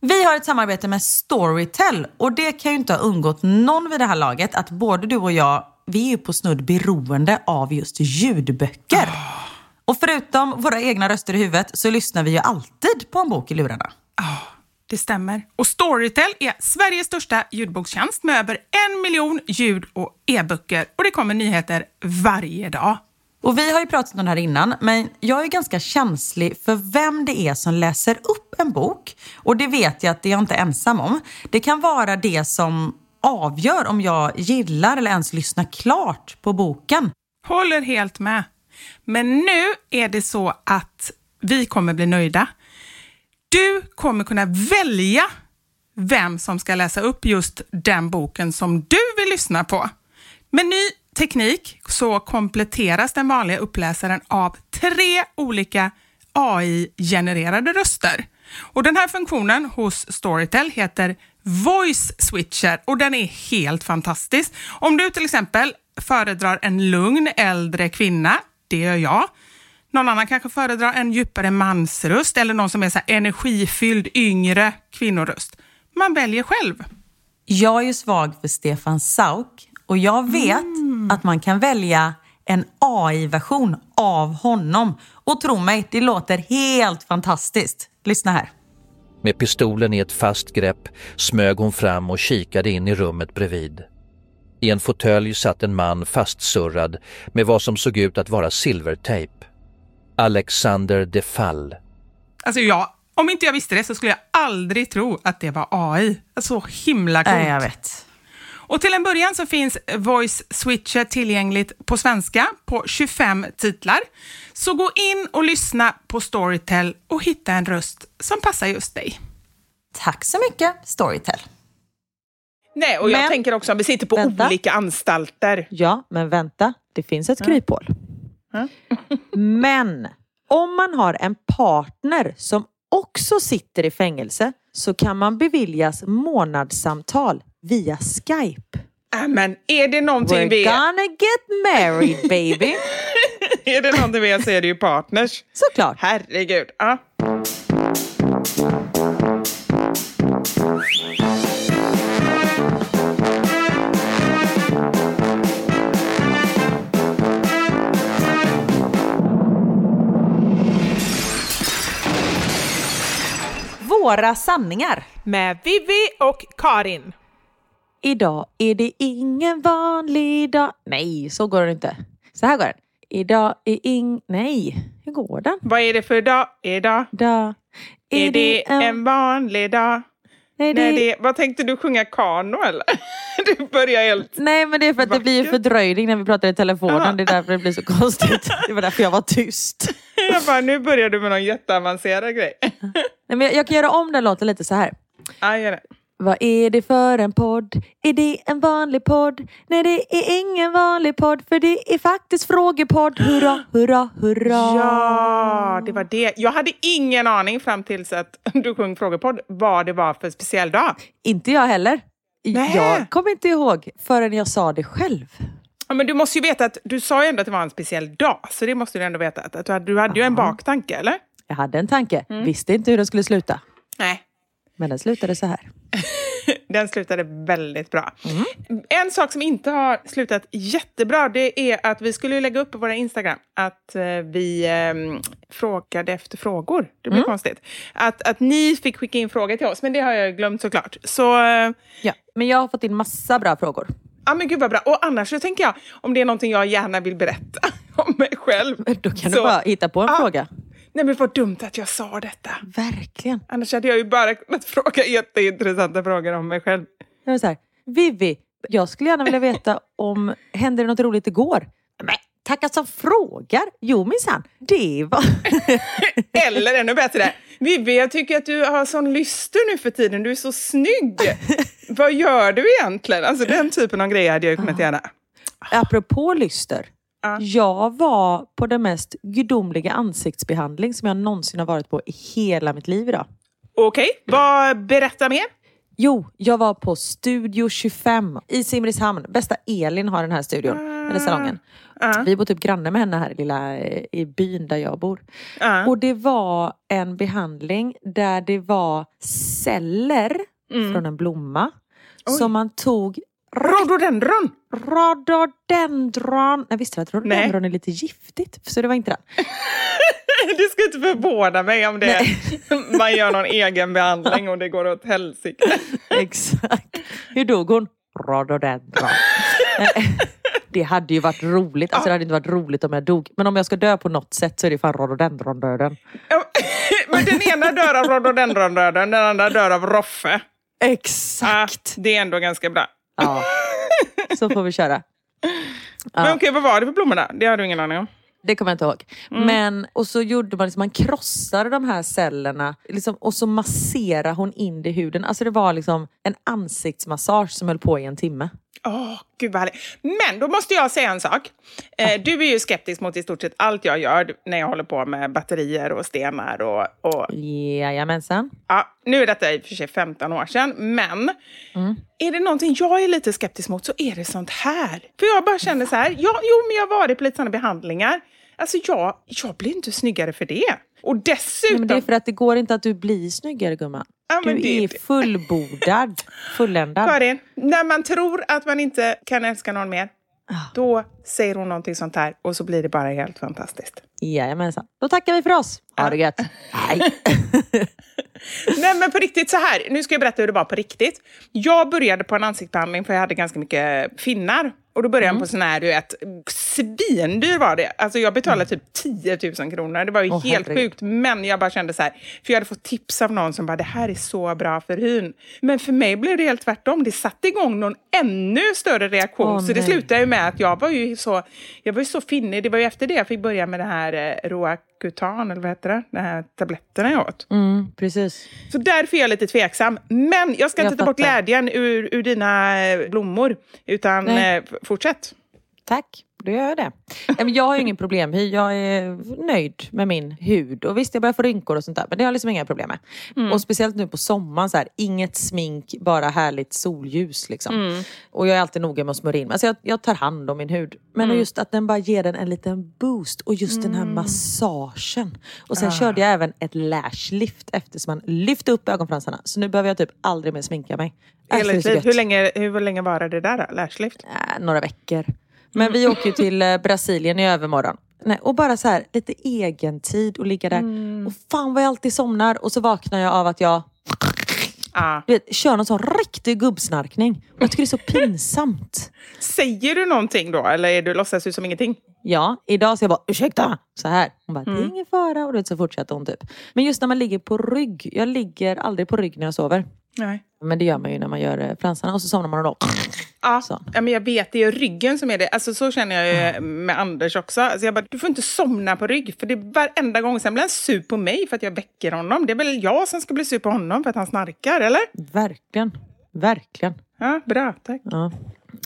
Vi har ett samarbete med Storytel och det kan ju inte ha undgått någon vid det här laget att både du och jag, vi är ju på snudd beroende av just ljudböcker. Och förutom våra egna röster i huvudet så lyssnar vi ju alltid på en bok i lurarna. Ja, det stämmer. Och Storytel är Sveriges största ljudbokstjänst med över en miljon ljud och e-böcker och det kommer nyheter varje dag. Och vi har ju pratat om det här innan, men jag är ganska känslig för vem det är som läser upp en bok. Och det vet jag att det är jag inte ensam om. Det kan vara det som avgör om jag gillar eller ens lyssnar klart på boken. Håller helt med. Men nu är det så att vi kommer bli nöjda. Du kommer kunna välja vem som ska läsa upp just den boken som du vill lyssna på. Men ni teknik så kompletteras den vanliga uppläsaren av tre olika AI-genererade röster. Och Den här funktionen hos Storytel heter Voice Switcher och den är helt fantastisk. Om du till exempel föredrar en lugn äldre kvinna, det gör jag, någon annan kanske föredrar en djupare mansröst eller någon som är så energifylld yngre kvinnoröst. Man väljer själv. Jag är ju svag för Stefan Sauk och jag vet mm. Att man kan välja en AI-version av honom. Och tro mig, det låter helt fantastiskt. Lyssna här. Med pistolen i ett fast grepp smög hon fram och kikade in i rummet bredvid. I en fåtölj satt en man fastsurrad med vad som såg ut att vara silvertejp. Alexander de Fall. Alltså jag, om inte jag visste det så skulle jag aldrig tro att det var AI. Så himla coolt. Nej, jag vet. Och till en början så finns Voice Switcher tillgängligt på svenska på 25 titlar. Så gå in och lyssna på Storytel och hitta en röst som passar just dig. Tack så mycket Storytel. Nej, och jag men, tänker också att vi sitter på vänta. olika anstalter. Ja, men vänta. Det finns ett kryphål. Mm. men om man har en partner som också sitter i fängelse så kan man beviljas månadssamtal via Skype. Äh, men är det någonting We're vi... We're gonna get married baby. är det någonting vi är så är det ju partners. Såklart. Herregud. Ja. Våra sanningar. Med Vivi och Karin. Idag är det ingen vanlig dag. Nej, så går det inte. Så här går den. Idag är ing... Nej, hur går den? Vad är det för dag idag? Dag. Är, är det en... en vanlig dag? Nej, det... Nej, det... Vad tänkte du sjunga kano eller? Du börjar helt... Nej, men det är för att det blir fördröjning när vi pratar i telefonen. Aha. Det är därför det blir så konstigt. Det var därför jag var tyst. Jag bara, nu börjar du med någon jätteavancerad grej. Nej, men jag, jag kan göra om den låten lite så här. Ja, gör det. Vad är det för en podd? Är det en vanlig podd? Nej, det är ingen vanlig podd för det är faktiskt frågepodd. Hurra, hurra, hurra. Ja, det var det. Jag hade ingen aning fram tills att du sjöng frågepodd vad det var för speciell dag. Inte jag heller. Nej. Jag kommer inte ihåg förrän jag sa det själv. Ja, men du måste ju veta att du sa ju ändå att det var en speciell dag, så det måste du ändå veta. Att du hade, du hade ju en baktanke, eller? Jag hade en tanke. Mm. Visste inte hur den skulle sluta. Nej. Men den slutade så här. den slutade väldigt bra. Mm. En sak som inte har slutat jättebra, det är att vi skulle lägga upp på våra Instagram att eh, vi eh, frågade efter frågor. Det blir mm. konstigt. Att, att ni fick skicka in frågor till oss, men det har jag glömt såklart. Så, eh, ja, men jag har fått in massa bra frågor. Ja men gud vad bra. Och annars så tänker jag, om det är någonting jag gärna vill berätta om mig själv. Då kan så, du bara hitta på en ah, fråga. Nej men vad dumt att jag sa detta. Verkligen. Annars hade jag ju bara kunnat fråga jätteintressanta frågor om mig själv. Jag var så här, Vivi, jag skulle gärna vilja veta om, hände det något roligt igår? Men tacka som frågar. Jo minsann, det var... Eller ännu bättre, Vivi, jag tycker att du har sån lyster nu för tiden. Du är så snygg. Vad gör du egentligen? Alltså den typen av grejer hade jag kunnat göra. Apropå lyster. Ja. Jag var på den mest gudomliga ansiktsbehandling som jag någonsin har varit på i hela mitt liv idag. Okej, okay. berätta mer. Jo, jag var på Studio 25 i Simrishamn. Bästa Elin har den här studion, eller salongen. Ja. Vi bor typ granne med henne här i, lilla, i byn där jag bor. Ja. Och det var en behandling där det var celler Mm. från en blomma som man tog Rhododendron! rhododendron. Jag visste att rhododendron är lite giftigt, så det var inte det. Det ska inte förvåna mig om det man gör någon egen behandling och det går åt helsike. Exakt. Hur dog hon? Rhododendron. Det hade ju varit roligt. Alltså det hade inte varit roligt om jag dog. Men om jag ska dö på något sätt så är det fan rhododendron-döden. Men den ena dör av rhododendrondöden, den andra dör av roffe. Ah, Exakt. det är ändå ganska bra. Ja. Så får vi köra. Men okej, vad var det för blommor där? Det har du ingen aning om. Det kommer jag inte ihåg. Men, och så gjorde man, liksom, man krossade de här cellerna liksom, och så masserade hon in det i huden. Alltså det var liksom en ansiktsmassage som höll på i en timme. Åh, gud vad härligt. Men då måste jag säga en sak. Eh, du är ju skeptisk mot i stort sett allt jag gör när jag håller på med batterier och stenar och, och Jajamensan. Ja, nu är detta i och för sig 15 år sedan, men är det någonting jag är lite skeptisk mot så är det sånt här. För jag bara känner så här, ja, jo, men jag har varit på lite sådana behandlingar. Alltså jag, jag blir inte snyggare för det. Och dessutom... men det är för att det går inte att du blir snyggare gumman. Ja, du det- är fullbordad, fulländad. Karin, när man tror att man inte kan älska någon mer, Ah. då säger hon någonting sånt här och så blir det bara helt fantastiskt. Jajamensan. Då tackar vi för oss. Ha det gött. Hej. Nej men på riktigt så här, nu ska jag berätta hur det var på riktigt. Jag började på en ansiktsbehandling för jag hade ganska mycket finnar. Och då började jag på sån här, du vet, svindyr var det. Alltså jag betalade typ 10 000 kronor. Det var ju Åh, helt herregud. sjukt. Men jag bara kände så här, för jag hade fått tips av någon som bara, det här är så bra för hyn. Men för mig blev det helt tvärtom. Det satte igång någon ännu större reaktion. Åh, så det nej. slutade ju med att jag var ju så, jag var ju så finnig. Det var ju efter det jag fick börja med det här eh, Roacutan, eller vad heter det? De här tabletterna jag åt. Mm, precis. Så därför är jag lite tveksam. Men jag ska Jag inte ta bort glädjen ur, ur dina blommor, utan Nej. eh, fortsätt. Tack, då gör jag det. Jag har ju ingen problem. Jag är nöjd med min hud. Och visst, jag börjar få rynkor och sånt där. Men det har jag liksom inga problem med. Mm. Och speciellt nu på sommaren, så här, inget smink, bara härligt solljus. Liksom. Mm. Och jag är alltid noga med att smörja in. Alltså jag, jag tar hand om min hud. Men Mm. just att den bara ger den en liten boost. Och just den här massagen. Och Ah. sen körde jag även ett lash lift efter. Så man lyfte upp ögonfransarna. Så nu behöver jag typ aldrig mer sminka mig. Alltså. Hur länge, hur länge var det där då? Lashlift? äh, några veckor. Men vi åker ju till eh, Brasilien i övermorgon. Nej, och bara så här, lite egen tid och ligga där. Och fan vad jag alltid somnar och så vaknar jag av att jag Ah. du vet, kör någon sån riktig gubbsnarkning. Och jag tycker det är så pinsamt. Säger du någonting då, eller är du låtsas du som ingenting? Ja, idag så jag bara ursäkta, så här. Hon bara, det är ingen fara. Och så fortsätter hon typ. Men just när man ligger på rygg. Jag ligger aldrig på rygg när jag sover. Nej. Men det gör man ju när man gör eh, fransarna. Och så somnar man då... Ja, Så. ja, men jag vet, det är ryggen som är det. Alltså, så känner jag ju med Anders också. Alltså, jag bara, du får inte somna på rygg, för det är varenda gång. Sen blir han sur på mig för att jag väcker honom. Det är väl jag som ska bli sur på honom för att han snarkar, eller? Verkligen. Verkligen. Ja, bra, tack. Ja.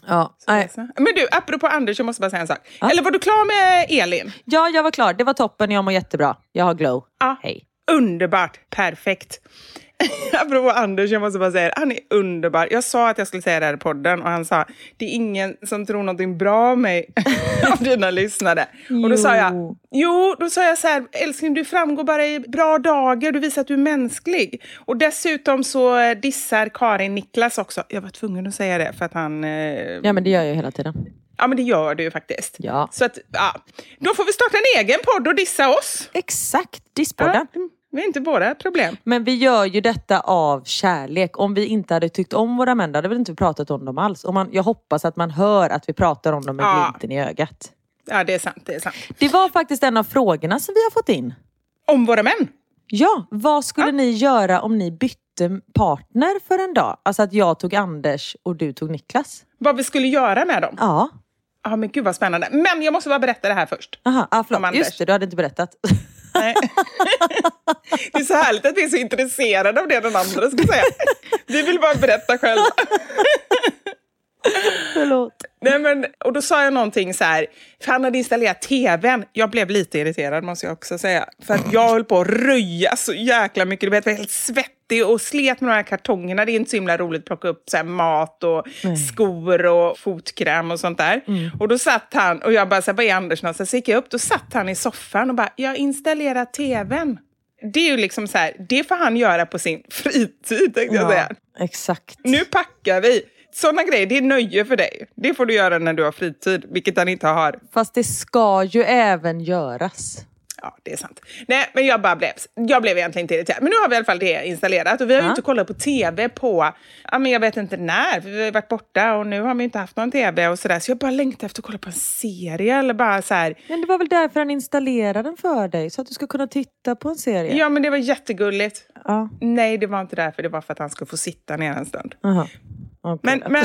Ja, nej. Men du, apropå Anders, jag måste bara säga en sak. Eller var du klar med Elin? ja, jag var klar. Det var toppen. Jag mår jättebra. Jag har glow. Ja. Hej. Underbart, perfekt. Apropå Anders, jag måste bara säga det. Han är underbar. Jag sa att jag skulle säga det här i podden och han sa det är ingen som tror någonting bra om mig av dina lyssnare. Och då sa jag, Jo. jo, då sa jag så här, älskling du framgår bara i bra dagar, du visar att du är mänsklig. Och dessutom så dissar Karin Niklas också. Jag var tvungen att säga det för att han... Eh, Ja, men det gör jag hela tiden. ja men det gör du ju faktiskt. Ja. Så att, ja. Då får vi starta en egen podd och dissa oss. Exakt. Disspodden. Ja, det är inte våra problem. Men vi gör ju detta av kärlek. Om vi inte hade tyckt om våra män, då hade vi inte pratat om dem alls. Och man, jag hoppas att man hör att vi pratar om dem med Ja. glimten i ögat. Ja, det är sant. Det är sant. Det var faktiskt en av frågorna som vi har fått in. Om våra män. Ja, vad skulle ni göra om ni bytte partner för en dag? Alltså att jag tog Anders och du tog Niklas. Vad vi skulle göra med dem. Ja. Ja, men gud vad spännande. Men jag måste bara berätta det här först. Aha, ah, förlåt. Just det, du hade inte berättat. Nej. Det är så härligt att vi är så intresserade av det den andra ska säga. Vi vill bara berätta själva. Förlåt. Nej, men, och då sa jag någonting så här, för han hade installerat tvn. Jag blev lite irriterad måste jag också säga. För att jag höll på att röja så jäkla mycket. Du vet, jag var helt svettig och slet med de här kartongerna. Det är inte så himla roligt att plocka upp så mat och skor och fotkräm och sånt där. Och då satt han, och jag bara, så här, vad är Anders någonstans? Så gick jag upp, då satt han i soffan och bara, jag installerar tvn. Det är ju liksom så här, det får han göra på sin fritid tänkte jag säga. exakt. Nu packar vi. Sådana grejer, det är nöje för dig. Det får du göra när du har fritid, vilket han inte har. Fast det ska ju även göras. Ja, det är sant. Nej, men jag bara blev, jag blev egentligen inte irriterad. Men nu har vi i alla fall det installerat och vi har ju inte kollat på tv på, ja men jag vet inte när, för vi har ju varit borta och nu har vi inte haft någon tv och sådär. Så jag bara längtar efter att kolla på en serie eller bara så här. Men det var väl därför han installerade den för dig? Så att du ska kunna titta på en serie? Ja, men det var jättegulligt. Ja. Nej, det var inte därför. Det var för att han skulle få sitta ner en stund. Aha. Okej Men, men...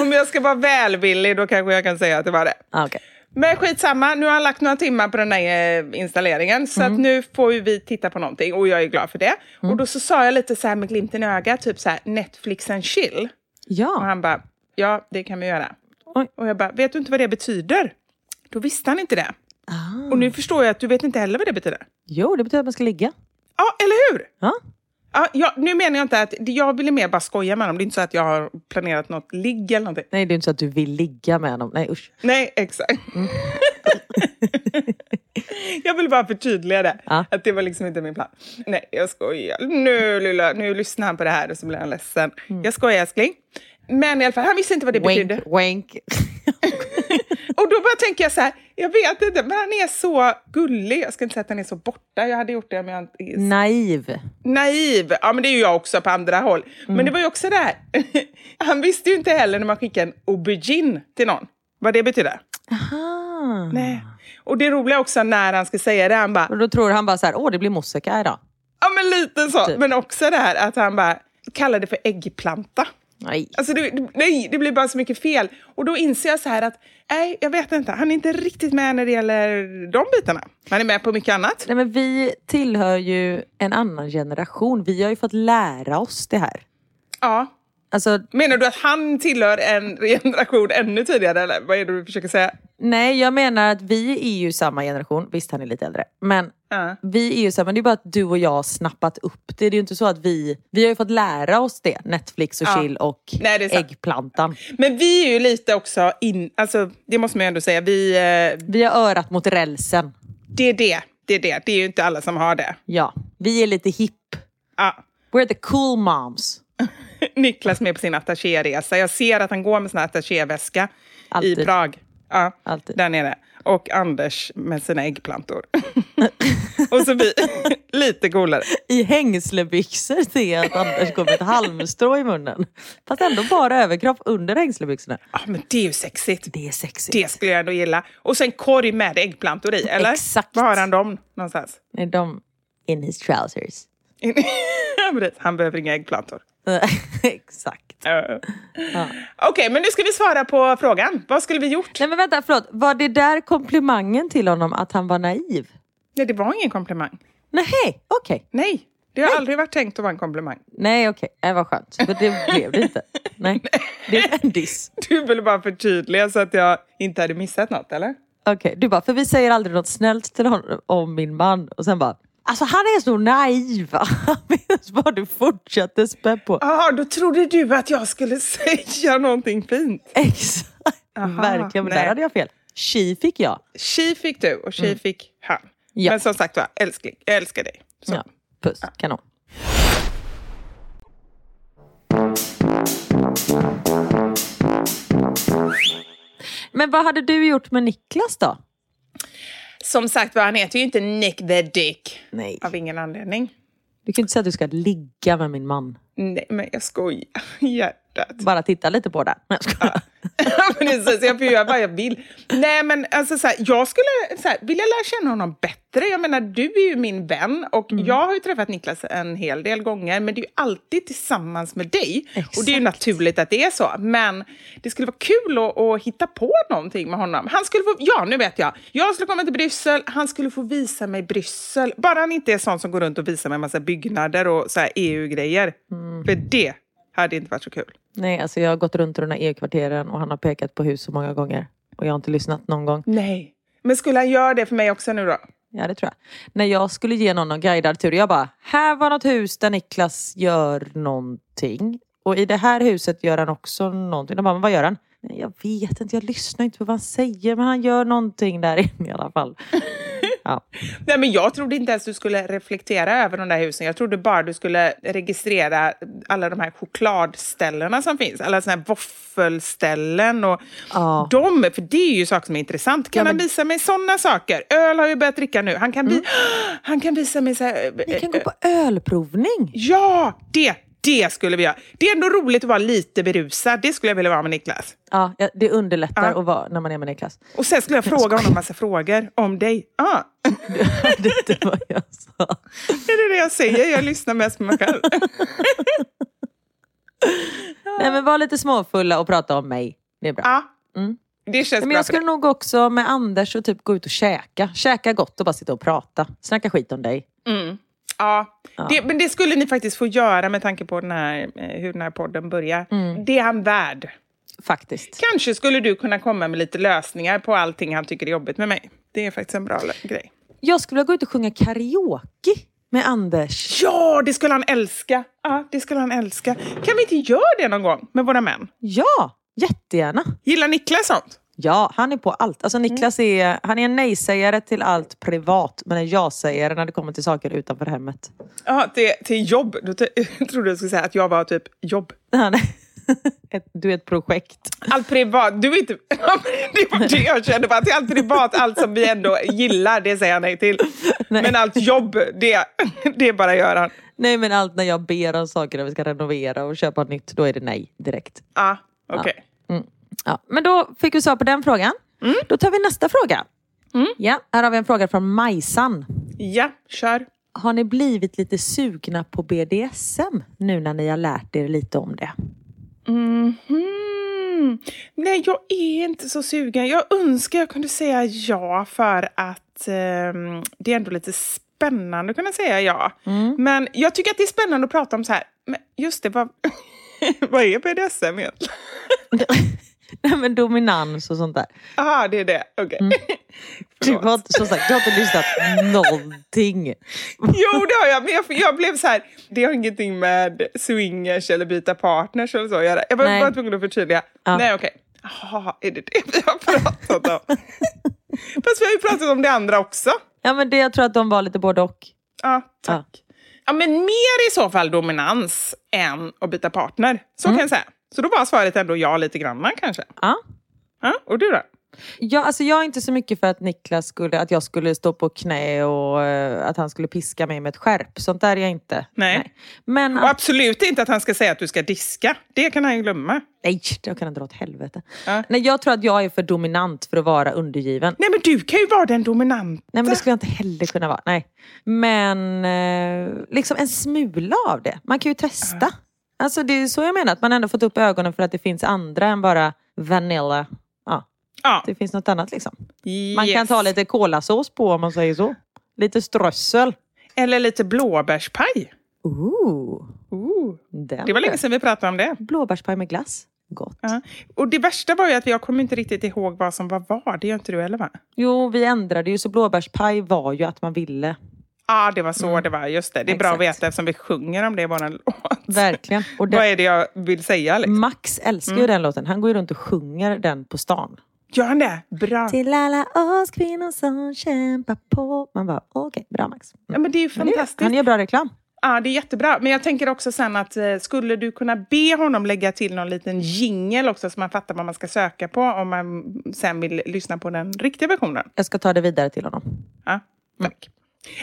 Om jag ska vara välvillig, då kanske jag kan säga att det var det. Okej. Men skitsamma, nu har han lagt några timmar på den här eh, installeringen. Så Mm. att nu får vi titta på någonting och jag är glad för det. Och då så sa jag lite så här med glimten i ögat, typ så här Netflix and chill. Och Ja. han bara, ja det kan vi göra. Oj. Och jag bara, vet du inte vad det betyder? Då visste han inte det. Ah. Och nu förstår jag att du vet inte heller vad det betyder. Jo, det betyder att man ska ligga. Ja, eller hur? Ja. Ja, jag, nu menar jag inte att, jag ville mer bara skoja med honom. Det är inte så att jag har planerat något ligg eller någonting. Nej, det är inte så att du vill ligga med honom. Nej, usch. Nej, exakt. jag vill bara förtydliga det. Ja. Att det var liksom inte min plan. Nej, jag skojar. Nu, lilla, nu lyssnar han på det här och så blir han ledsen. Jag skojar älskling. Men i alla fall, han visste inte vad det betydde. Wink, wink. Och då bara tänker jag så här, jag vet inte, men han är så gullig. Jag ska inte säga att han är så borta. Jag hade gjort det om jag inte... Naiv. Naiv. Ja, men det är ju jag också på andra håll. Men det var ju också det här. Han visste ju inte heller när man skickar en aubergine till någon. Vad det betyder. Aha. Nej. Och det roliga också när han ska säga det, han bara, Och då tror han bara så här, åh det blir moussaka idag. ja men lite så. Typ. Men också det här att han bara kallar det för äggplanta. Nej. Alltså det, nej, det blir bara så mycket fel. Och då inser jag så här att, nej, jag vet inte, han är inte riktigt med när det gäller de bitarna. Han är med på mycket annat. Nej, men vi tillhör ju en annan generation. Vi har ju fått lära oss det här. Ja. Alltså, Menar du att han tillhör en generation ännu tidigare, eller vad är det du försöker säga? nej, jag menar att vi är ju samma generation. Visst, han är lite äldre. Men Ja. vi är ju samma. Det är bara att du och jag har snappat upp det. Det är ju inte så att vi... Vi har ju fått lära oss det. Netflix och Ja. chill och Nej, äggplantan. Men vi är ju lite också in, alltså det måste man ju ändå säga, vi, eh, Vi har örat mot rälsen. det är det. Det är det. Det är ju inte alla som har det. Ja, vi är lite hipp. We're the cool moms. Niklas med på sin attachéresa. Jag ser att han går med sin attachéväska i. Prag. Ja, Alltid. där nere. Och Anders med sina äggplantor. och så vi, lite coolare. I hängslebyxor ser jag att Anders går med ett halmstrå i munnen. Fast ändå bara överkropp under hängslebyxorna. Ja, men det är ju sexigt. Det är sexigt. Det skulle jag ändå gilla. Och sen korg med äggplantor i, eller? Exakt. Var har han dem någonstans? Är de in his trousers? Han behöver inga äggplantor. Exakt. Uh. Okej, men nu ska vi svara på frågan. Vad skulle vi gjort? Nej men vänta, förlåt. Var det där komplimangen till honom att han var naiv? Nej, det var ingen komplimang. Nej, okej. Nej, det har aldrig varit tänkt att vara en komplimang. Nej okej, det var skönt. För det blev det inte. Nej, det är en diss. Du ville bara förtydliga så att jag inte hade missat något, eller? Okej, du bara, för vi säger aldrig något snällt till honom om min man. Och sen bara, alltså han är så naiv. Medan bara du fortsatte spä på. Ja, då trodde du att jag skulle säga någonting fint. Exakt, Aha, verkligen. Men nej. där hade jag fel. Tji fick jag. Tji fick du och tji fick han. Ja. Men som sagt var, älskling, jag älskar dig. Så. Ja, puss, kanon. Men vad hade du gjort med Niklas då? Som sagt var, han heter ju inte Nick the Dick. Nej. Av ingen anledning. Du kan inte säga att du ska ligga med min man. Nej, men jag skojar. Hjärtat. Bara titta lite på det. Nej, jag skojar. Precis, jag får göra vad jag vill. Nej, men alltså, så här, jag skulle så här, vilja lära känna honom bättre. Jag menar, du är ju min vän och Mm. jag har ju träffat Niklas en hel del gånger, men det är ju alltid tillsammans med dig. Och det är ju Exakt. naturligt att det är så. Men det skulle vara kul att, att hitta på någonting med honom. Han skulle få, ja, nu vet jag. Jag skulle komma till Bryssel, han skulle få visa mig Bryssel. Bara han inte är sån som går runt och visar mig en massa byggnader och så EU-grejer. Mm. För det hade inte varit så kul. Nej, alltså jag har gått runt i de här E-kvarteren och han har pekat på hus så många gånger. Och jag har inte lyssnat någon gång. Nej. Men skulle han göra det för mig också nu då? Ja, det tror jag. När jag skulle ge någon en guidad tur, jag bara, här var något hus där Niklas gör någonting. Och i det här huset gör han också någonting. De bara, men vad gör han? Nej, jag vet inte, jag lyssnar inte på vad han säger, men han gör någonting där inne i alla fall. Ja. Nej, men jag trodde inte ens du skulle reflektera över de där husen. Jag trodde bara du skulle registrera alla de här chokladställena som finns. Alla såna här våffelställen och Ja. de, för det är ju saker som är intressant. Kan Ja, han men- visa mig sådana saker? Öl har ju börjat dricka nu. Han kan, vi, han kan visa mig så här... Vi kan gå på ölprovning. Ja, det, det skulle vi göra. Det är ändå roligt att vara lite berusad. Det skulle jag vilja vara med Niklas. Ja, ja, det underlättar Ja. att vara när man är med Niklas. Och sen skulle jag fråga honom en massa frågor om dig. Ah, Du hörde inte vad jag sa. är det det jag säger? Jag lyssnar mest på mig själv. Nej, men var lite småfulla och prata om mig. Det är bra. Ja, Mm. det känns Men jag skulle nog också med Anders och typ gå ut och käka. Käka gott och bara sitta och prata. Snacka skit om dig. Mm. Ja, Ja. Det, men det skulle ni faktiskt få göra med tanke på den här, eh, hur den här podden börjar. Mm. Det är han värd. Faktiskt. Kanske skulle du kunna komma med lite lösningar på allting han tycker är jobbigt med mig. Det är faktiskt en bra grej. Jag skulle vilja gå ut och sjunga karaoke med Anders. Ja, det skulle han älska! Ja, det skulle han älska. Kan vi inte göra det någon gång med våra män? Ja, jättegärna. Gillar Niklas sånt? Ja, han är på allt. Alltså Niklas är, han är en nej-sägare till allt privat men en ja-sägare när det kommer till saker utanför hemmet. Ja, till, till jobb. Jag trodde du skulle säga att jag var typ jobb. Han är ett, du är ett projekt. Allt privat. Du är inte... Ja, det var det jag kände. Bara till allt privat, allt som vi ändå gillar, det säger jag nej till. Nej. Men allt jobb, det, det bara gör han. Nej men allt när jag ber om saker när vi ska renovera och köpa nytt, då är det nej direkt. Ja, okej. Ja, men då fick vi svar på den frågan. Då tar vi nästa fråga. Ja, här har vi en fråga från Majsan. Ja, kör. Har ni blivit lite sugna på BDSM nu när ni har lärt er lite om det? Mhm. Nej, jag är inte så sugen. Jag önskar jag kunde säga ja för att ehm, det är ändå lite spännande att kunna säga ja. Men jag tycker att det är spännande att prata om så här. Men just det, vad, vad är BDSM egentligen? Nej men dominans och sånt där. Jaha, det är det. Okej. Du har inte, som sagt, du har inte lyssnat någonting. Jo, det har jag. Men jag, jag blev så här, det har ingenting med swingers eller byta partners eller så att göra. Jag var Nej. bara tvungen att förtydliga. Ja. Nej, okej. Jaha, är det det vi har pratat om? Fast vi har ju pratat om det andra också. Ja men det, jag tror att de var lite både och. Ja, tack. Ja. men mer i så fall dominans än att byta partner. Så kan jag säga. Så då var svaret ändå ja lite grann kanske. Ja. Ja, och du då? Ja, alltså jag är inte så mycket för att Niklas skulle, att jag skulle stå på knä och eh, att han skulle piska mig med ett skärp. Sånt där är jag inte. Nej. Men Och absolut inte att han ska säga att du ska diska. Det kan han ju glömma. nej, jag kan dra åt helvete. Ja. Nej, jag tror att jag är för dominant för att vara undergiven. Nej, men du kan ju vara den dominanta. Nej men det skulle jag inte heller kunna vara. Nej. Men eh, liksom en smula av det. Man kan ju testa. Alltså det är så jag menar, att man ändå fått upp ögonen för att det finns andra än bara vanilla. Ja, Ja. det finns något annat liksom. Man kan Yes. ta lite kolasås på om man säger så. Lite strössel. Eller lite blåbärspaj. Ooh, Ooh. den Det var länge sedan vi pratade om det. Blåbärspaj med glass. Gott. Ja. Och det värsta var ju att jag kommer inte riktigt ihåg vad som var vad. Det gör inte du heller va? Jo, vi ändrade ju så blåbärspaj var ju att man ville. Ah, det var så det var. Just det. Det är bra att Mm. Exakt. veta eftersom vi sjunger om det i vår låt. Verkligen. Och Vad den, är det jag vill säga? Liksom? Max älskar ju den låten. Han går ju runt och sjunger den på stan. Gör han det? Bra. Till alla oss kvinnor som kämpar på. Man bara, okej, bra Max. Ja, men det är ju fantastiskt. han gör bra reklam. Ja, det är jättebra. Men jag tänker också sen att eh, skulle du kunna be honom lägga till någon liten jingel också så man fattar vad man ska söka på om man sen vill lyssna på den riktiga versionen? Jag ska ta det vidare till honom. Ja, tack.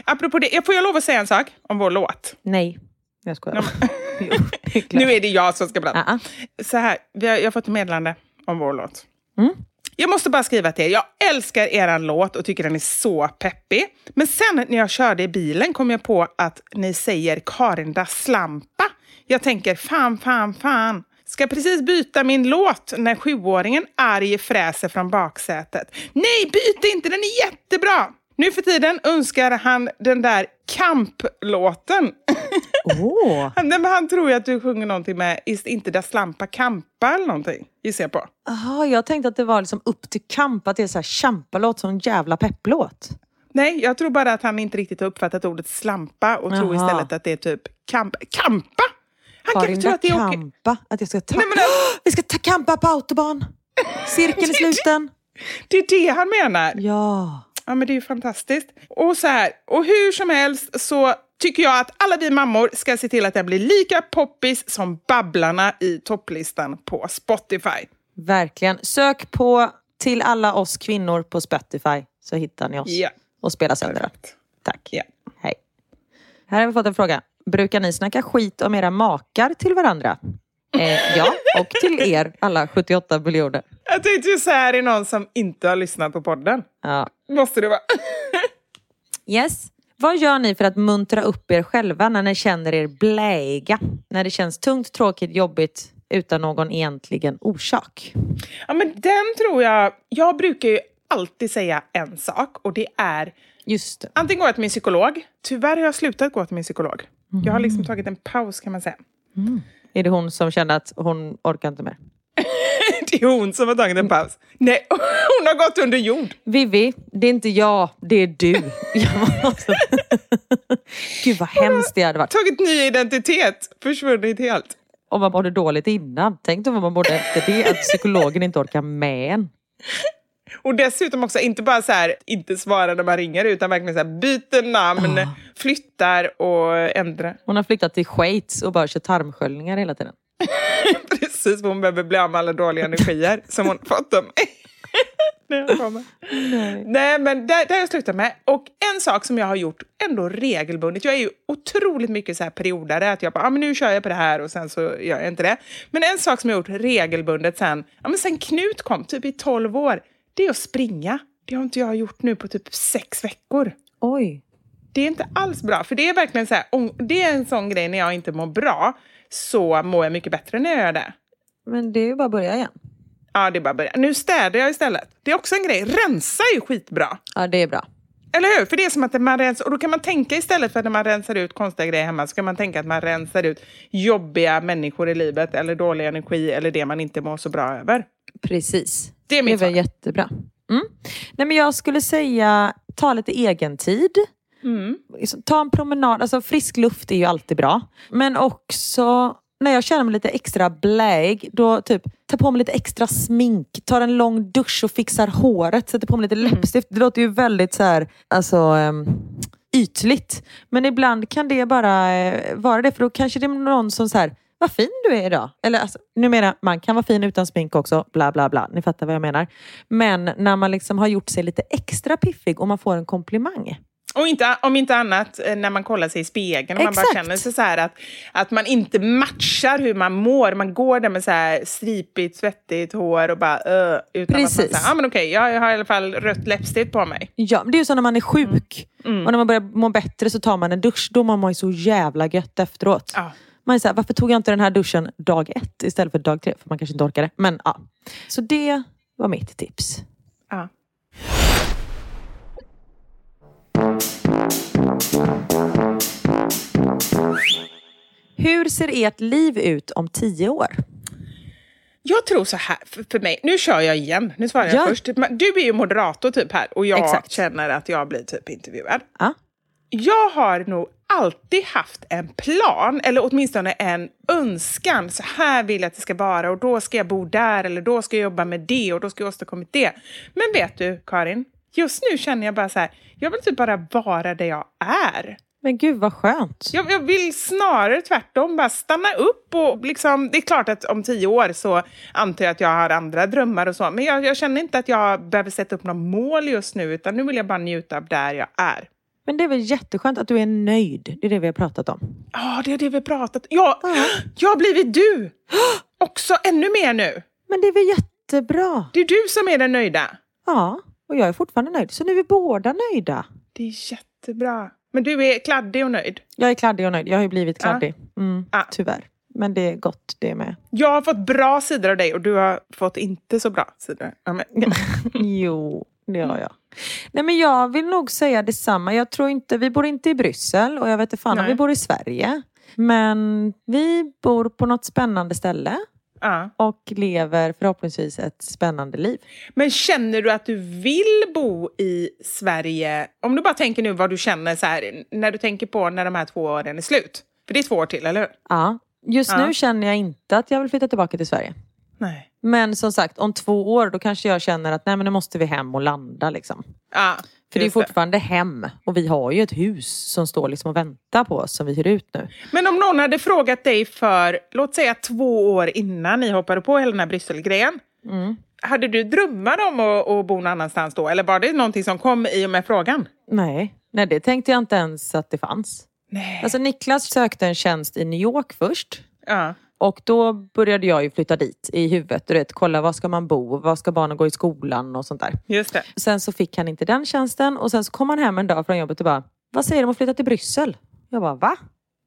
Apropå det, får jag lov att säga en sak om vår låt? Nej, jag skojar. Jo, är. Nu är det jag som ska prata. Ah, ah. Så här, har, jag har fått ett meddelande om vår låt. Mm. Jag måste bara skriva till er. Jag älskar er låt och tycker den är så peppig. Men sen när jag körde i bilen kom jag på att ni säger Karin da Slampa. Jag tänker fan, fan, fan. Ska precis byta min låt när sjuåringen arg fräser från baksätet. Nej, byt inte! Den är jättebra! Nu för tiden önskar han den där kamplåten. Åh! Han, han tror ju att du sjunger någonting med inte da slampa kampa eller någonting, gissar jag på. Aha, jag tänkte att det var liksom upp till kamp, att det är så här kämpalåt, sån jävla pepplåt. Nej, jag tror bara att han inte riktigt har uppfattat ordet slampa och tror Jaha. istället att det är typ kamp kampa. Han Karin, kanske tror att det är okej. kampa. Att jag ska ta... Nej, men det- Vi ska ta kampa på autobahn! Cirkeln är sluten. Det är det han menar. Ja. Ja, men det är ju fantastiskt. Och så här, och hur som helst så tycker jag att alla vi mammor ska se till att den blir lika poppis som Babblarna i topplistan på Spotify. Verkligen. Sök på till alla oss kvinnor på Spotify så hittar ni oss. Ja. Och spela sönder den. Tack. Ja. Hej. Här har vi fått en fråga. Brukar ni snacka skit om era makar till varandra? Eh, ja, och till er alla 78 miljoner. Jag tänkte ju så här är någon som inte har lyssnat på podden. Ja. Måste det vara. Yes. Vad gör ni för att muntra upp er själva när ni känner er bläga? När det känns tungt, tråkigt, jobbigt utan någon egentligen orsak? Ja, men den tror jag... Jag brukar ju alltid säga en sak och det är Just det. antingen går jag till min psykolog. Tyvärr har jag slutat gå till min psykolog. Jag har liksom tagit en paus kan man säga. Är det hon som känner att hon orkar inte mer? Det är hon som har tagit en paus. Nej, hon har gått under jord. Vivi, det är inte jag, det är du. Gud vad hemskt det hade varit. Tagit ny identitet. Försvunnit helt. Om man mådde dåligt innan. Tänk då vad man mådde efter det. Att psykologen inte orkar med en. Och dessutom också inte bara så här, inte svara när man ringer utan verkligen så här, byter namn, flyttar och ändrar. Hon har flyttat till Schweiz och bara kör tarmsköljningar hela tiden. Precis vad hon behöver bli av med alla dåliga energier som hon fått dem. Nej. Nej, men där, där har jag slutat med. Och en sak som jag har gjort ändå regelbundet. Jag är ju otroligt mycket så här periodare. Att jag bara, ah, men nu kör jag på det här och sen så gör jag inte det. Men en sak som jag har gjort regelbundet sen, ja, men sen Knut kom, typ i 12 år, det är att springa. Det har inte jag gjort nu på typ sex veckor. Oj. Det är inte alls bra, för det är verkligen så här, det är en sån grej när jag inte mår bra, så mår jag mycket bättre när jag gör det. Men det är ju bara att börja igen. Ja, det är bara att börja. Nu städar jag istället. Det är också en grej. Rensa är ju skitbra. Ja, det är bra. Eller hur? För det är som att man rensar, och då kan man tänka istället för att när man rensar ut konstiga grejer hemma så kan man tänka att man rensar ut jobbiga människor i livet eller dålig energi eller det man inte mår så bra över. Precis. Det är Det mitt väl svar. jättebra. Mm. Nej, men jag skulle säga ta lite egen tid. Mm. Ta en promenad. Alltså, frisk luft är ju alltid bra. Men också när jag känner mig lite extra bläg, då typ ta på mig lite extra smink, tar en lång dusch och fixar håret, sätter på mig lite läppstift. Det låter ju väldigt så här, alltså um, ytligt. Men ibland kan det bara eh, vara det, för då kanske det är någon som så här vad fin du är idag. Eller alltså, numera, man kan vara fin utan smink också, bla bla bla. Ni fattar vad jag menar. Men när man liksom har gjort sig lite extra piffig och man får en komplimang. Och inte, om inte annat eh, när man kollar sig i spegeln och man bara känner sig så att, att man inte matchar hur man mår. Man går där med så här stripigt, svettigt hår och bara uh, utan att man Precis. säger, ja men okej, jag har i alla fall rött läppstift på mig. Ja, det är ju så när man är sjuk och när man börjar må bättre så tar man en dusch. Då mår man ju så jävla gött efteråt. Ja. Man är så här, varför tog jag inte den här duschen dag ett istället för dag tre? För man kanske inte orkade. Men ja. Så det var mitt tips. Ja. Hur ser ert liv ut om tio år? Jag tror så här, för, för mig, nu kör jag igen, nu svarar jag Ja. först. Du är ju moderator typ här och jag Exakt. känner att jag blir typ intervjuad. Ja. Jag har nog alltid haft en plan, eller åtminstone en önskan. Så här vill jag att det ska vara och då ska jag bo där eller då ska jag jobba med det och då ska jag åstadkomma det. Men vet du, Karin? Just nu känner jag bara så här, jag vill typ bara vara där jag är. Men gud vad skönt. Jag, jag vill snarare tvärtom, bara stanna upp och liksom, det är klart att om tio år så antar jag att jag har andra drömmar och så, men jag, jag känner inte att jag behöver sätta upp några mål just nu, utan nu vill jag bara njuta av där jag är. Men det är väl jätteskönt att du är nöjd. Det är det vi har pratat om. Ja, det är det vi pratat Ja, jag har blivit du! Också ännu mer nu. Men det är väl jättebra. Det är du som är den nöjda. Ja, och jag är fortfarande nöjd. Så nu är vi båda nöjda. Det är jättebra. Men du är kladdig och nöjd. Jag är kladdig och nöjd. Jag har ju blivit kladdig. Mm. Tyvärr. Men det är gott det med. Jag har fått bra sidor av dig och du har fått inte så bra sidor av mig. Jo, Det har jag. Nej men jag vill nog säga detsamma. Jag tror inte, vi bor inte i Bryssel och jag vet inte fan om Nej. vi bor i Sverige. Men vi bor på något spännande ställe Ja. och lever förhoppningsvis ett spännande liv. Men känner du att du vill bo i Sverige? Om du bara tänker nu vad du känner så här, när du tänker på när de här två åren är slut. För det är två år till, eller hur? Ja. Just Ja. nu känner jag inte att jag vill flytta tillbaka till Sverige. Nej. Men som sagt, om två år då kanske jag känner att nej men nu måste vi hem och landa liksom. Ja, För det är fortfarande hem och vi har ju ett hus som står liksom och väntar på oss som vi hyr ut nu. Men om någon hade frågat dig för, låt säga två år innan ni hoppade på hela den här Brysselgrejen. Mm. Hade du drömmar om att, att bo någon annanstans då? Eller var det någonting som kom i och med frågan? Nej, nej det tänkte jag inte ens att det fanns. Nej. Alltså Niklas sökte en tjänst i New York först. Ja. Och då började jag ju flytta dit i huvudet. Du vet, kolla var ska man bo, var ska barnen gå i skolan och sånt där. Just det. Sen så fick han inte den tjänsten och sen så kom han hem en dag från jobbet och bara, vad säger du om att flytta till Bryssel? Jag bara, va?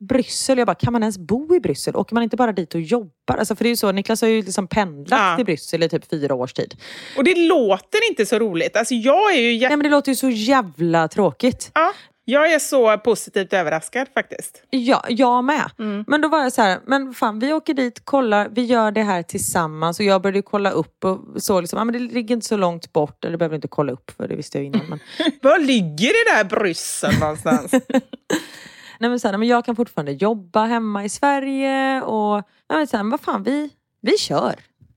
Bryssel? Jag bara, kan man ens bo i Bryssel? Åker man inte bara dit och jobbar? Alltså för det är ju så, Niklas har ju liksom pendlat Ja. till Bryssel i typ fyra års tid. Och det låter inte så roligt. Alltså jag är ju jätte... Nej men det låter ju så jävla tråkigt. Ja, jag är så positivt överraskad faktiskt. Ja, jag med. Mm. Men då var jag så här, men fan vi åker dit, kollar, vi gör det här tillsammans. Och jag började kolla upp och så liksom, ja, men det ligger inte så långt bort. Eller behöver inte kolla upp för det visste jag innan. Men, Var ligger det där Bryssel någonstans? nej, men så här, men jag kan fortfarande jobba hemma i Sverige och nej, men så här, men vad fan vi, vi kör.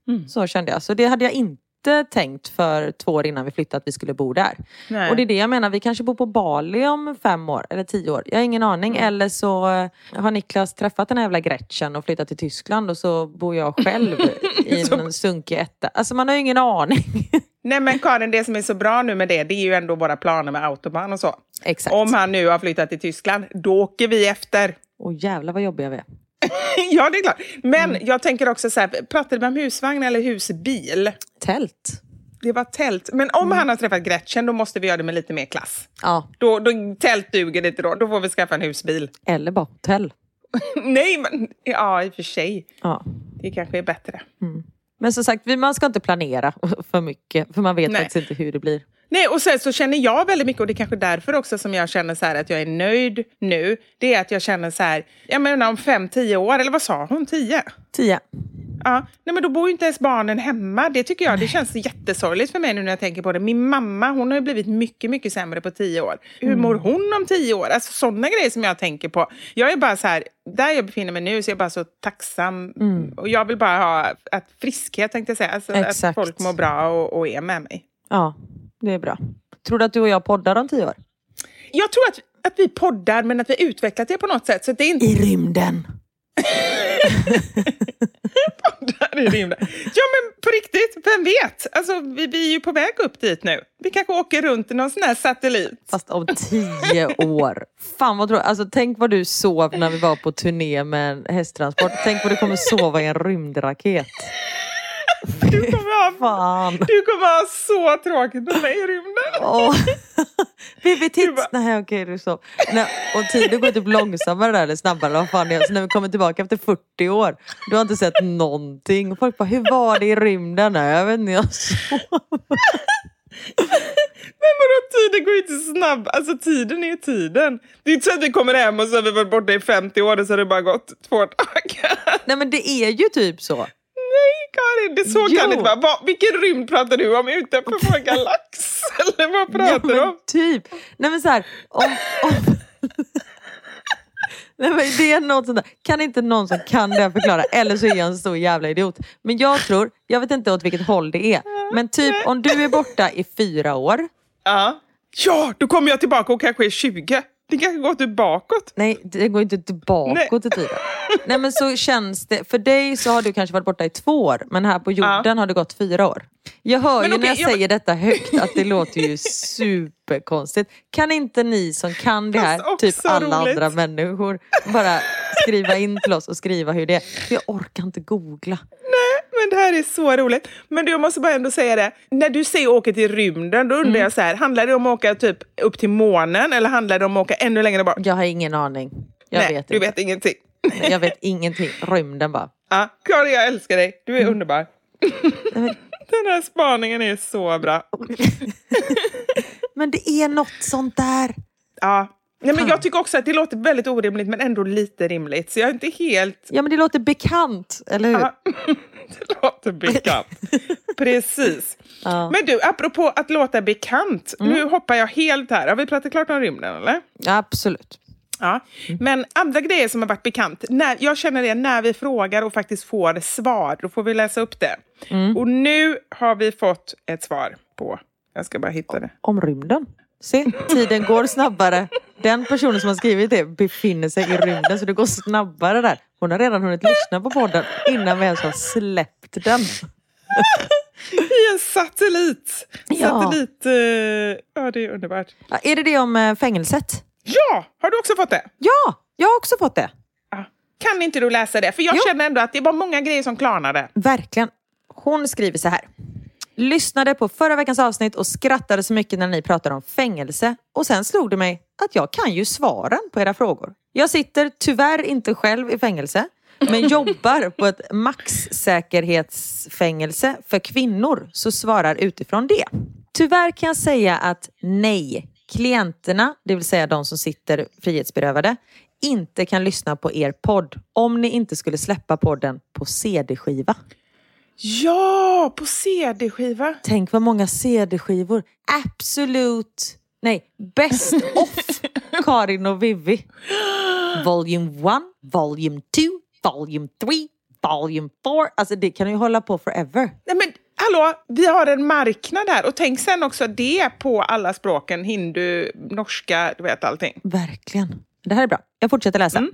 Mm. Så kände jag. Så det hade jag inte tänkt för två år innan vi flyttade att vi skulle bo där. Nej. Och det är det jag menar, vi kanske bor på Bali om fem år eller tio år. Jag har ingen aning. Mm. Eller så eh, har Niklas träffat den här jävla Gretchen och flyttat till Tyskland och så bor jag själv i en sunkig etta. Alltså man har ju ingen aning. Nej men Karin, det som är så bra nu med det, det är ju ändå våra planer med autobahn och så. Exakt. Om han nu har flyttat till Tyskland, då åker vi efter. Åh jävlar vad jobbiga vi är. ja, det är klart. Men Mm. jag tänker också så här, pratade vi om husvagn eller husbil? Tält. Det var tält. Men om Mm. han har träffat Gretchen, då måste vi göra det med lite mer klass. Ja, Då, då, tält duger inte då, då får vi skaffa en husbil. eller bara hotell. Nej, men ja, i och för sig. Ja. Det kanske är bättre. Men som sagt, man ska inte planera för mycket. För man vet Nej. faktiskt inte hur det blir. Nej, och sen så känner jag väldigt mycket, och det är kanske därför också som jag känner så att jag är nöjd nu. Det är att jag känner så här, jag menar om fem, tio år, eller vad sa hon, tio? Tio. Ja, nej men då bor ju inte ens barnen hemma. Det tycker jag, det känns jättesorgligt för mig nu när jag tänker på det. Min mamma, hon har ju blivit mycket, mycket sämre på tio år. Hur mår hon om tio år? Alltså sådana grejer som jag tänker på. Jag är bara så här, där jag befinner mig nu så är jag bara så tacksam. Och jag vill bara ha att friskhet, tänkte jag säga. Alltså att folk mår bra och, och är med mig. Ja, det är bra. Tror du att du och jag poddar om tio år? Jag tror att, att vi poddar, men att vi har utvecklat det på något sätt. Så att det är inte I rymden. poddar i rymden. Ja, men på riktigt, vem vet? Alltså, vi, vi är ju på väg upp dit nu. Vi kanske åker runt i någon sån här satellit. Fast om tio år. Fan vad tror du? Alltså, tänk vad du sov när vi var på turné med en hästtransport. Tänk vad du kommer sova i en rymdraket. Du kommer ha, Fan. du kommer ha så tråkigt med mig i rymden. Du titt... bara- Nej okej du sov. Nej, och tiden går typ långsammare där eller snabbare. Vad fan är. Så när vi kommer tillbaka efter 40 år. Du har inte sett någonting. Och folk bara, hur var det i rymden? Nej, jag vet inte, jag sov. Men vadå, tiden går ju inte snabbt. Alltså tiden är ju tiden. Det är inte så att vi kommer hem och så har vi varit borta i 50 år och så har det bara gått två dagar. Nej men det är ju typ så. Karin, det så Jo. inte vilken rymd pratar du om? Utanför vår galax? Eller vad pratar du ja, om? typ. Nej men så här, om... om... Nej, men det är något sånt där. Kan inte någon som kan det förklara? Eller så är jag en stor jävla idiot. Men jag tror, jag vet inte åt vilket håll det är. Men typ om du är borta i fyra år. Ja. ja, då kommer jag tillbaka och kanske är 20. Det kanske går typ bakåt. Nej, det går inte tillbaka till tiden. Nej men så känns det. För dig så har du kanske varit borta i två år. Men här på jorden har det gått fyra år. Jag hör Men ju okej, när jag jag- säger detta högt att det låter ju superkonstigt. Kan inte ni som kan det här, typ alla roligt. andra människor, bara skriva in till oss och skriva hur det är. För jag orkar inte googla. Men det här är så roligt. Men du, jag måste bara ändå säga det. När du säger åka till rymden, då undrar Mm. jag så här. Handlar det om att åka typ upp till månen eller handlar det om att åka ännu längre bort? Jag har ingen aning. Jag Nej, vet du inte. vet ingenting. Jag vet ingenting. Rymden bara. Ja, Karin, jag älskar dig. Du är Mm. underbar. Den här spaningen är så bra. Men det är något sånt där. Ja. Nej, men jag tycker också att det låter väldigt orimligt men ändå lite rimligt. Så jag är inte helt... Ja men det låter bekant, eller hur? Det låter bekant. Precis. Ja. Men du, apropå att låta bekant. Nu hoppar jag helt här. Har vi pratat klart om rymden eller? Absolut. Ja. Men andra grejer som har varit bekant. När, jag känner det när vi frågar och faktiskt får svar. Då får vi läsa upp det. Och nu har vi fått ett svar på... Jag ska bara hitta det. Om rymden. Se, tiden går snabbare. Den personen som har skrivit det befinner sig i rymden så det går snabbare där. Hon har redan hunnit lyssna på podden innan vi ens har släppt den. I en satellit! Ja. Satellit... eh, ja, det är underbart. Ja, Är det det om eh, fängelset? Ja! Har du också fått det? Ja, jag har också fått det. Ja. Kan inte du läsa det? För jag Jo. känner ändå att det var många grejer som klarnade. Verkligen. Hon skriver så här. Lyssnade på förra veckans avsnitt och skrattade så mycket när ni pratade om fängelse. Och sen slog det mig att jag kan ju svaren på era frågor. Jag sitter tyvärr inte själv i fängelse, men jobbar på ett maxsäkerhetsfängelse för kvinnor, så svarar utifrån det. Tyvärr kan jag säga att nej, klienterna, det vill säga de som sitter frihetsberövade, inte kan lyssna på er podd om ni inte skulle släppa podden på CD-skiva. Ja, på CD-skiva. Tänk vad många CD-skivor. Absolut, nej, Best of Karin och Vivi. Volume 1, Volume 2, Volume 3, Volume 4. Alltså det kan ju hålla på forever. Nej, men hallå, vi har en marknad här. Och tänk sen också det på alla språken. Hindu, norska, du vet allting. Verkligen. Det här är bra. Jag fortsätter läsa.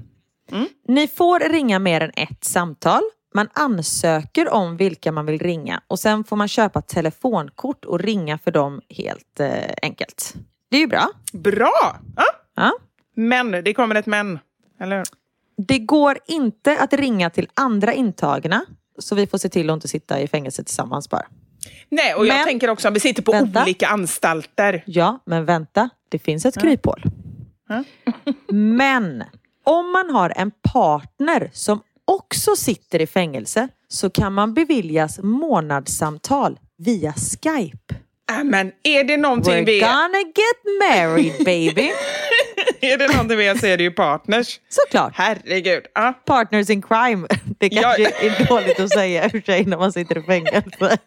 Ni får ringa mer än ett samtal. Man ansöker om vilka man vill ringa och sen får man köpa telefonkort och ringa för dem helt eh, enkelt. Det är ju bra. Bra! Ja. Ja. Men, det kommer ett men. Eller? Det går inte att ringa till andra intagna så vi får se till att inte sitta i fängelse tillsammans bara. Nej, och jag Men- tänker också om vi sitter på Vänta. olika anstalter. Ja, men vänta. Det finns ett kryphål. Men om man har en partner som också sitter i fängelse så kan man beviljas månadssamtal via Skype. Men är det någonting We're vi är, gonna get married baby. är, det någonting vi är så är det ju partners. Såklart. Herregud. Ja. Partners in crime. Det kanske Ja. är dåligt att säga i och för sig när man sitter i fängelse.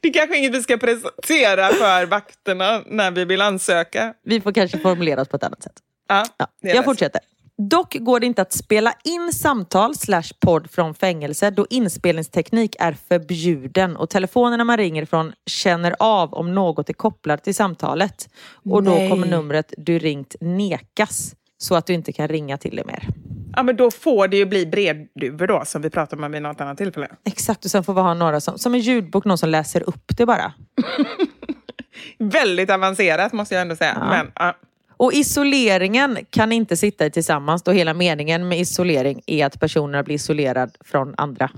Det är kanske inget vi ska presentera för vakterna när vi vill ansöka. Vi får kanske formulera oss på ett annat sätt. Ja, Ja, jag fortsätter. Dock går det inte att spela in samtal slash podd från fängelse då inspelningsteknik är förbjuden och telefonerna man ringer ifrån känner av om något är kopplat till samtalet. Och då Nej. kommer numret du ringt nekas så att du inte kan ringa till det mer. Ja, men då får det ju bli bredduvor då, som vi pratade om vid något annat tillfälle. Exakt, och sen får vi ha några som, som en ljudbok, någon som läser upp det bara. Väldigt avancerat måste jag ändå säga. Ja. Men, ja. Och isoleringen kan inte sitta i tillsammans då hela meningen med isolering är att personerna blir isolerade från andra.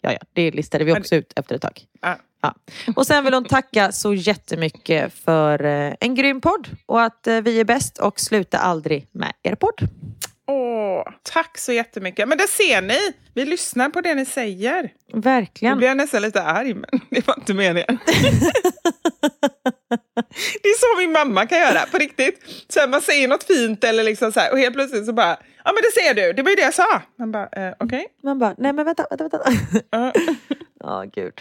Ja, ja, det listade vi också ut efter ett tag. Ja. Ja. Och sen vill hon tacka så jättemycket för eh, en grym podd och att eh, vi är bäst och sluta aldrig med er podd. Åh, tack så jättemycket. Men där ser ni, vi lyssnar på det ni säger. Nu Verkligen. blir jag nästan lite arg, men det var inte meningen. det är så min mamma kan göra, på riktigt. Så här, man säger något fint eller liksom så här, och helt plötsligt så bara, ja men det ser du, det var ju det jag sa. Man bara, eh, okej. Man bara, nej men vänta, vänta, vänta. Ja. Ja, gud.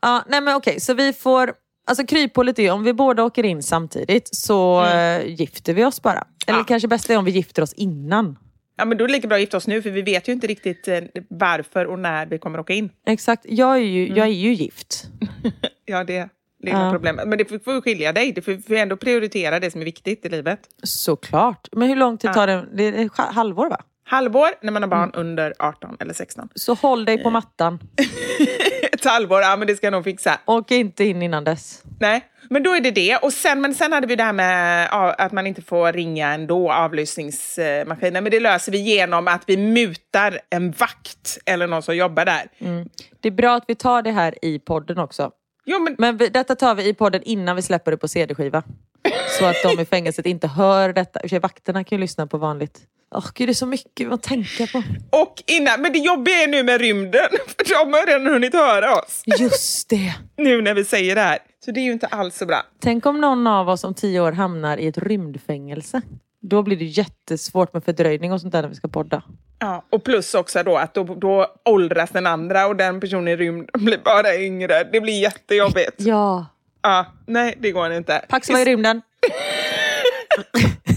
Ja, nej men okej, så vi får... Alltså kryphålet är om vi båda åker in samtidigt så eh, gifter vi oss bara. Eller Ja. kanske bäst är om vi gifter oss innan. Ja, men då är det lika bra att gifta oss nu, för vi vet ju inte riktigt eh, varför och när vi kommer åka in. Exakt, jag är ju, jag är ju gift. Ja, det lilla Ja. problemet. Men det får, får skilja dig, du får, får ändå prioritera det som är viktigt i livet. Såklart. Men hur lång tid tar det? Det är halvår va? Halvår när man har barn under 18 eller 16. Så håll dig på mattan. Ett halvår, ja men det ska jag nog fixa. Åk inte in innan dess. Nej, men då är det det. Och sen, men sen hade vi det här med att man inte får ringa ändå, avlyssningsmaskiner. Men det löser vi genom att vi mutar en vakt eller någon som jobbar där. Det är bra att vi tar det här i podden också. Jo, men Men vi, detta tar vi i podden innan vi släpper det på CD-skiva. Så att de i fängelset inte hör detta. Sig, Vakterna kan ju lyssna på vanligt Åh gud, det är så mycket att tänka på. Och innan, men det jobbiga är nu med rymden, för de har redan hunnit höra oss. Just det. Nu när vi säger det här. Så det är ju inte alls så bra. Tänk om någon av oss om tio år hamnar i ett rymdfängelse. Då blir det jättesvårt med fördröjning och sånt där när vi ska podda. Ja, och plus också då att då, då åldras den andra och den personen i rymden blir bara yngre. Det blir jättejobbigt. Ja. Ja, nej, det går inte. Pax var i rymden.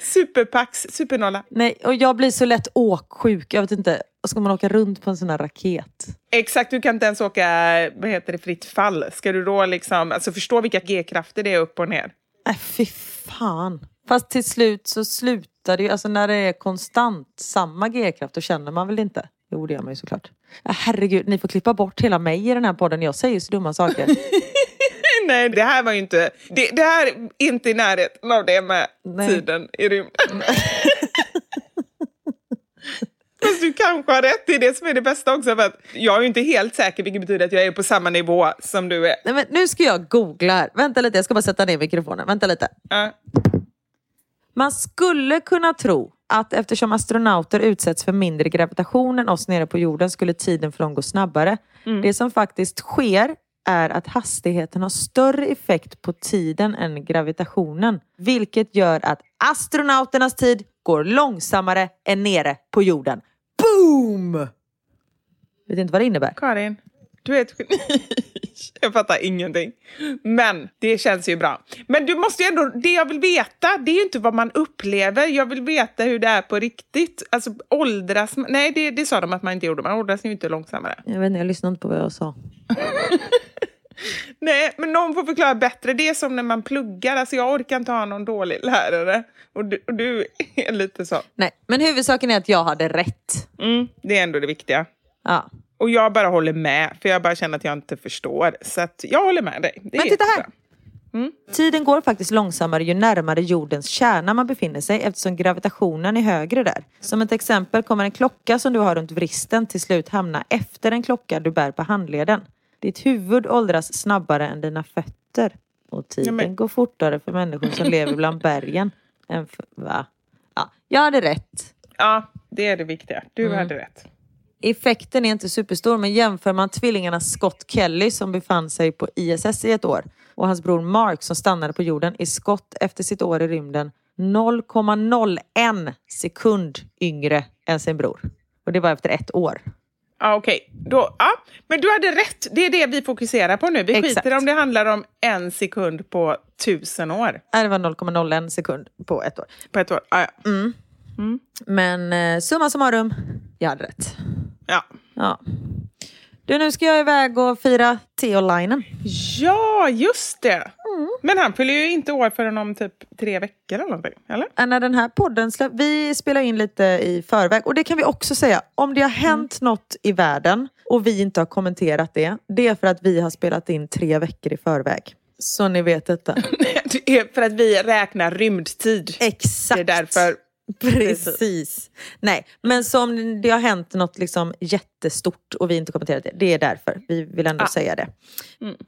Superpax, supernolla. Nej, och jag blir så lätt åksjuk. Jag vet inte, ska man åka runt på en sån här raket? Exakt, du kan inte ens åka vad heter det, fritt fall. Ska du då liksom, alltså förstå vilka g-krafter det är upp och ner. Nej, fy fan. Fast till slut så slutar det ju, alltså när det är konstant samma g-kraft, då känner man väl inte? Jo, det gör man ju såklart. Ja, herregud, ni får klippa bort hela mig i den här podden. Jag säger så dumma saker. Nej, det här var ju inte... Det, det här är inte i närheten av det med Nej. tiden i rymden. Fast du kanske har rätt, det är det som är det bästa också. För att jag är ju inte helt säker, vilket betyder att jag är på samma nivå som du är. Nej, men nu ska jag googla här. Vänta lite, jag ska bara sätta ner mikrofonen. Vänta lite. Ja. Man skulle kunna tro att eftersom astronauter utsätts för mindre gravitation än oss nere på jorden skulle tiden för dem gå snabbare. Det som faktiskt sker är att hastigheten har större effekt på tiden än gravitationen. Vilket gör att astronauternas tid går långsammare än nere på jorden. Boom! Vet inte vad det innebär. Karin, du är ett geni. Jag fattar ingenting. Men det känns ju bra. Men du måste ju ändå, det jag vill veta, det är ju inte vad man upplever. Jag vill veta hur det är på riktigt. Alltså åldras man- Nej, det, det sa de att man inte gjorde. Man åldras ju inte långsammare. Jag vet inte, jag lyssnade inte på vad jag sa. Nej, men någon får förklara bättre. Det är som när man pluggar. Alltså jag orkar inte ha någon dålig lärare. Och du, och du är lite så. Nej, men huvudsaken är att jag hade rätt. Mm, det är ändå det viktiga. Ja. Och jag bara håller med, för jag bara känner att jag inte förstår. Så jag håller med dig. Det Men titta här! jättebra. Tiden går faktiskt långsammare ju närmare jordens kärna man befinner sig eftersom gravitationen är högre där. Som ett exempel kommer en klocka som du har runt vristen till slut hamna efter en klocka du bär på handleden. Ditt huvud åldras snabbare än dina fötter. Och tiden men- går fortare för människor som lever bland bergen. Än för, va? Ja, jag hade rätt. Ja, det är det viktiga. Du Mm. hade rätt. Effekten är inte superstor men jämför man tvillingarna Scott Kelly som befann sig på ISS i ett år och hans bror Mark som stannade på jorden är Scott efter sitt år i rymden 0,01 sekund yngre än sin bror. Och det var efter ett år. Ja, okej. Då, ja. Men du hade rätt. Det är det vi fokuserar på nu. Vi Exakt. skiter om det handlar om en sekund på tusen år. Det var 0,01 sekund på ett år. På ett år. Ja, ja. Men eh, summa summarum, jag hade rätt. ja. Ja. Du, nu ska jag iväg och fira Theo-linen. Ja, just det. Mm. Men han fyller ju inte år förrän om typ tre veckor eller någonting. Eller? Äh, när den här podden släpps. Vi spelar in lite i förväg. Och det kan vi också säga. Om det har hänt något i världen och vi inte har kommenterat det. Det är för att vi har spelat in tre veckor i förväg. Så ni vet detta. Det är för att vi räknar rymdtid. Exakt. Det är därför. Precis. Nej, men som det har hänt något liksom jättestort och vi inte kommenterat det. Det är därför. Vi vill ändå Ah. säga det.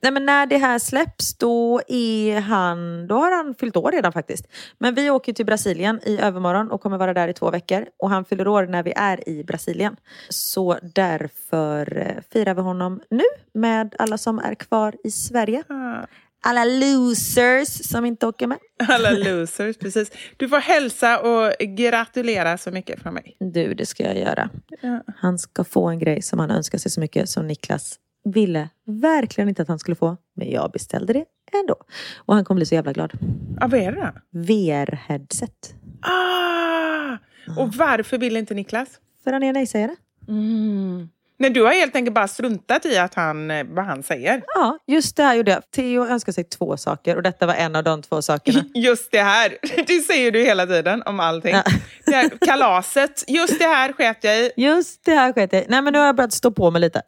Nej, men när det här släpps då är han, då har han fyllt år redan faktiskt. Men vi åker till Brasilien i övermorgon och kommer vara där i två veckor. Och han fyller år när vi är i Brasilien. Så därför eh, firar vi honom nu med alla som är kvar i Sverige. Ah. Alla losers som inte åker med. Alla losers, precis. Du får hälsa och gratulera så mycket från mig. Du, det ska jag göra. Ja. Han ska få en grej som han önskar sig så mycket som Niklas ville verkligen inte att han skulle få. Men jag beställde det ändå. Och han kommer bli så jävla glad. Ah, vad är det då? VR-headset. Ah! Och varför vill inte Niklas? För han är nej-sägare. Nej, du har helt enkelt bara struntat i att han, eh, vad han säger. Ja, just det här gjorde jag. Theo önskar sig två saker och detta var en av de två sakerna. Just det här, det säger du hela tiden om allting. Ja. Det här, kalaset, just det här sket jag i. Just det här sket jag i. Nej men nu har jag börjat stå på mig lite.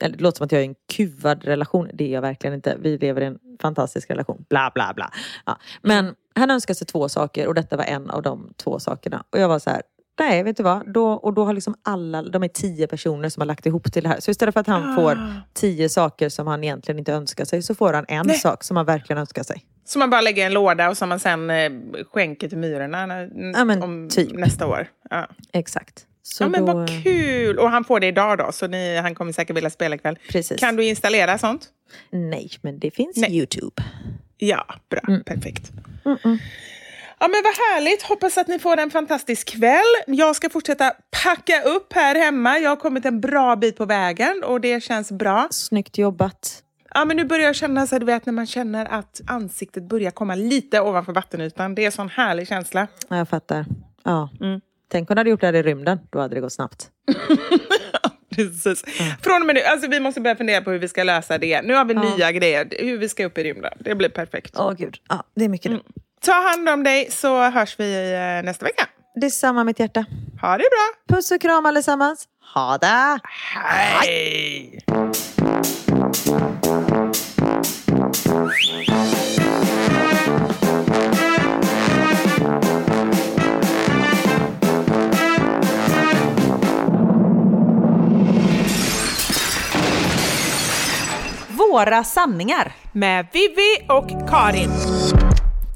Eller, det låter som att jag är i en kuvad relation. Det är jag verkligen inte. Vi lever i en fantastisk relation. Bla bla bla. Ja. Men han önskar sig två saker och detta var en av de två sakerna. Och jag var så här. Nej, vet du vad? Då, och då har liksom alla, de är tio personer som har lagt ihop till det här. Så istället för att han får tio saker som han egentligen inte önskar sig så får han en Nej. sak som han verkligen önskar sig. Som man bara lägger i en låda och som man sen eh, skänker till myrorna när, Ja, men om typ. nästa år. Ja. Exakt. Så ja, men då, vad kul! Och han får det idag då, så ni, han kommer säkert vilja spela ikväll. Precis. Kan du installera sånt? Nej, men det finns Nej. Youtube. Ja, bra. Mm. Perfekt. Ja, men vad härligt. Hoppas att ni får en fantastisk kväll. Jag ska fortsätta packa upp här hemma. Jag har kommit en bra bit på vägen och det känns bra. Snyggt jobbat. Ja, men nu börjar jag känna så du vet när man känner att ansiktet börjar komma lite ovanför vattenytan. Det är en sån härlig känsla. Ja, jag fattar. Ja. Mm. Tänk om du hade gjort det här i rymden. Då hade det gått snabbt. Precis. Från och med nu, alltså vi måste börja fundera på hur vi ska lösa det. Nu har vi nya grejer, hur vi ska upp i rymden. Det blir perfekt. Åh gud. Ja, det är mycket Mm. Ta hand om dig så hörs vi eh, nästa vecka. Detsamma mitt hjärta. Ha det bra! Puss och kram allesammans. Ha det! Hej! Våra sanningar. Med Vivi och Karin.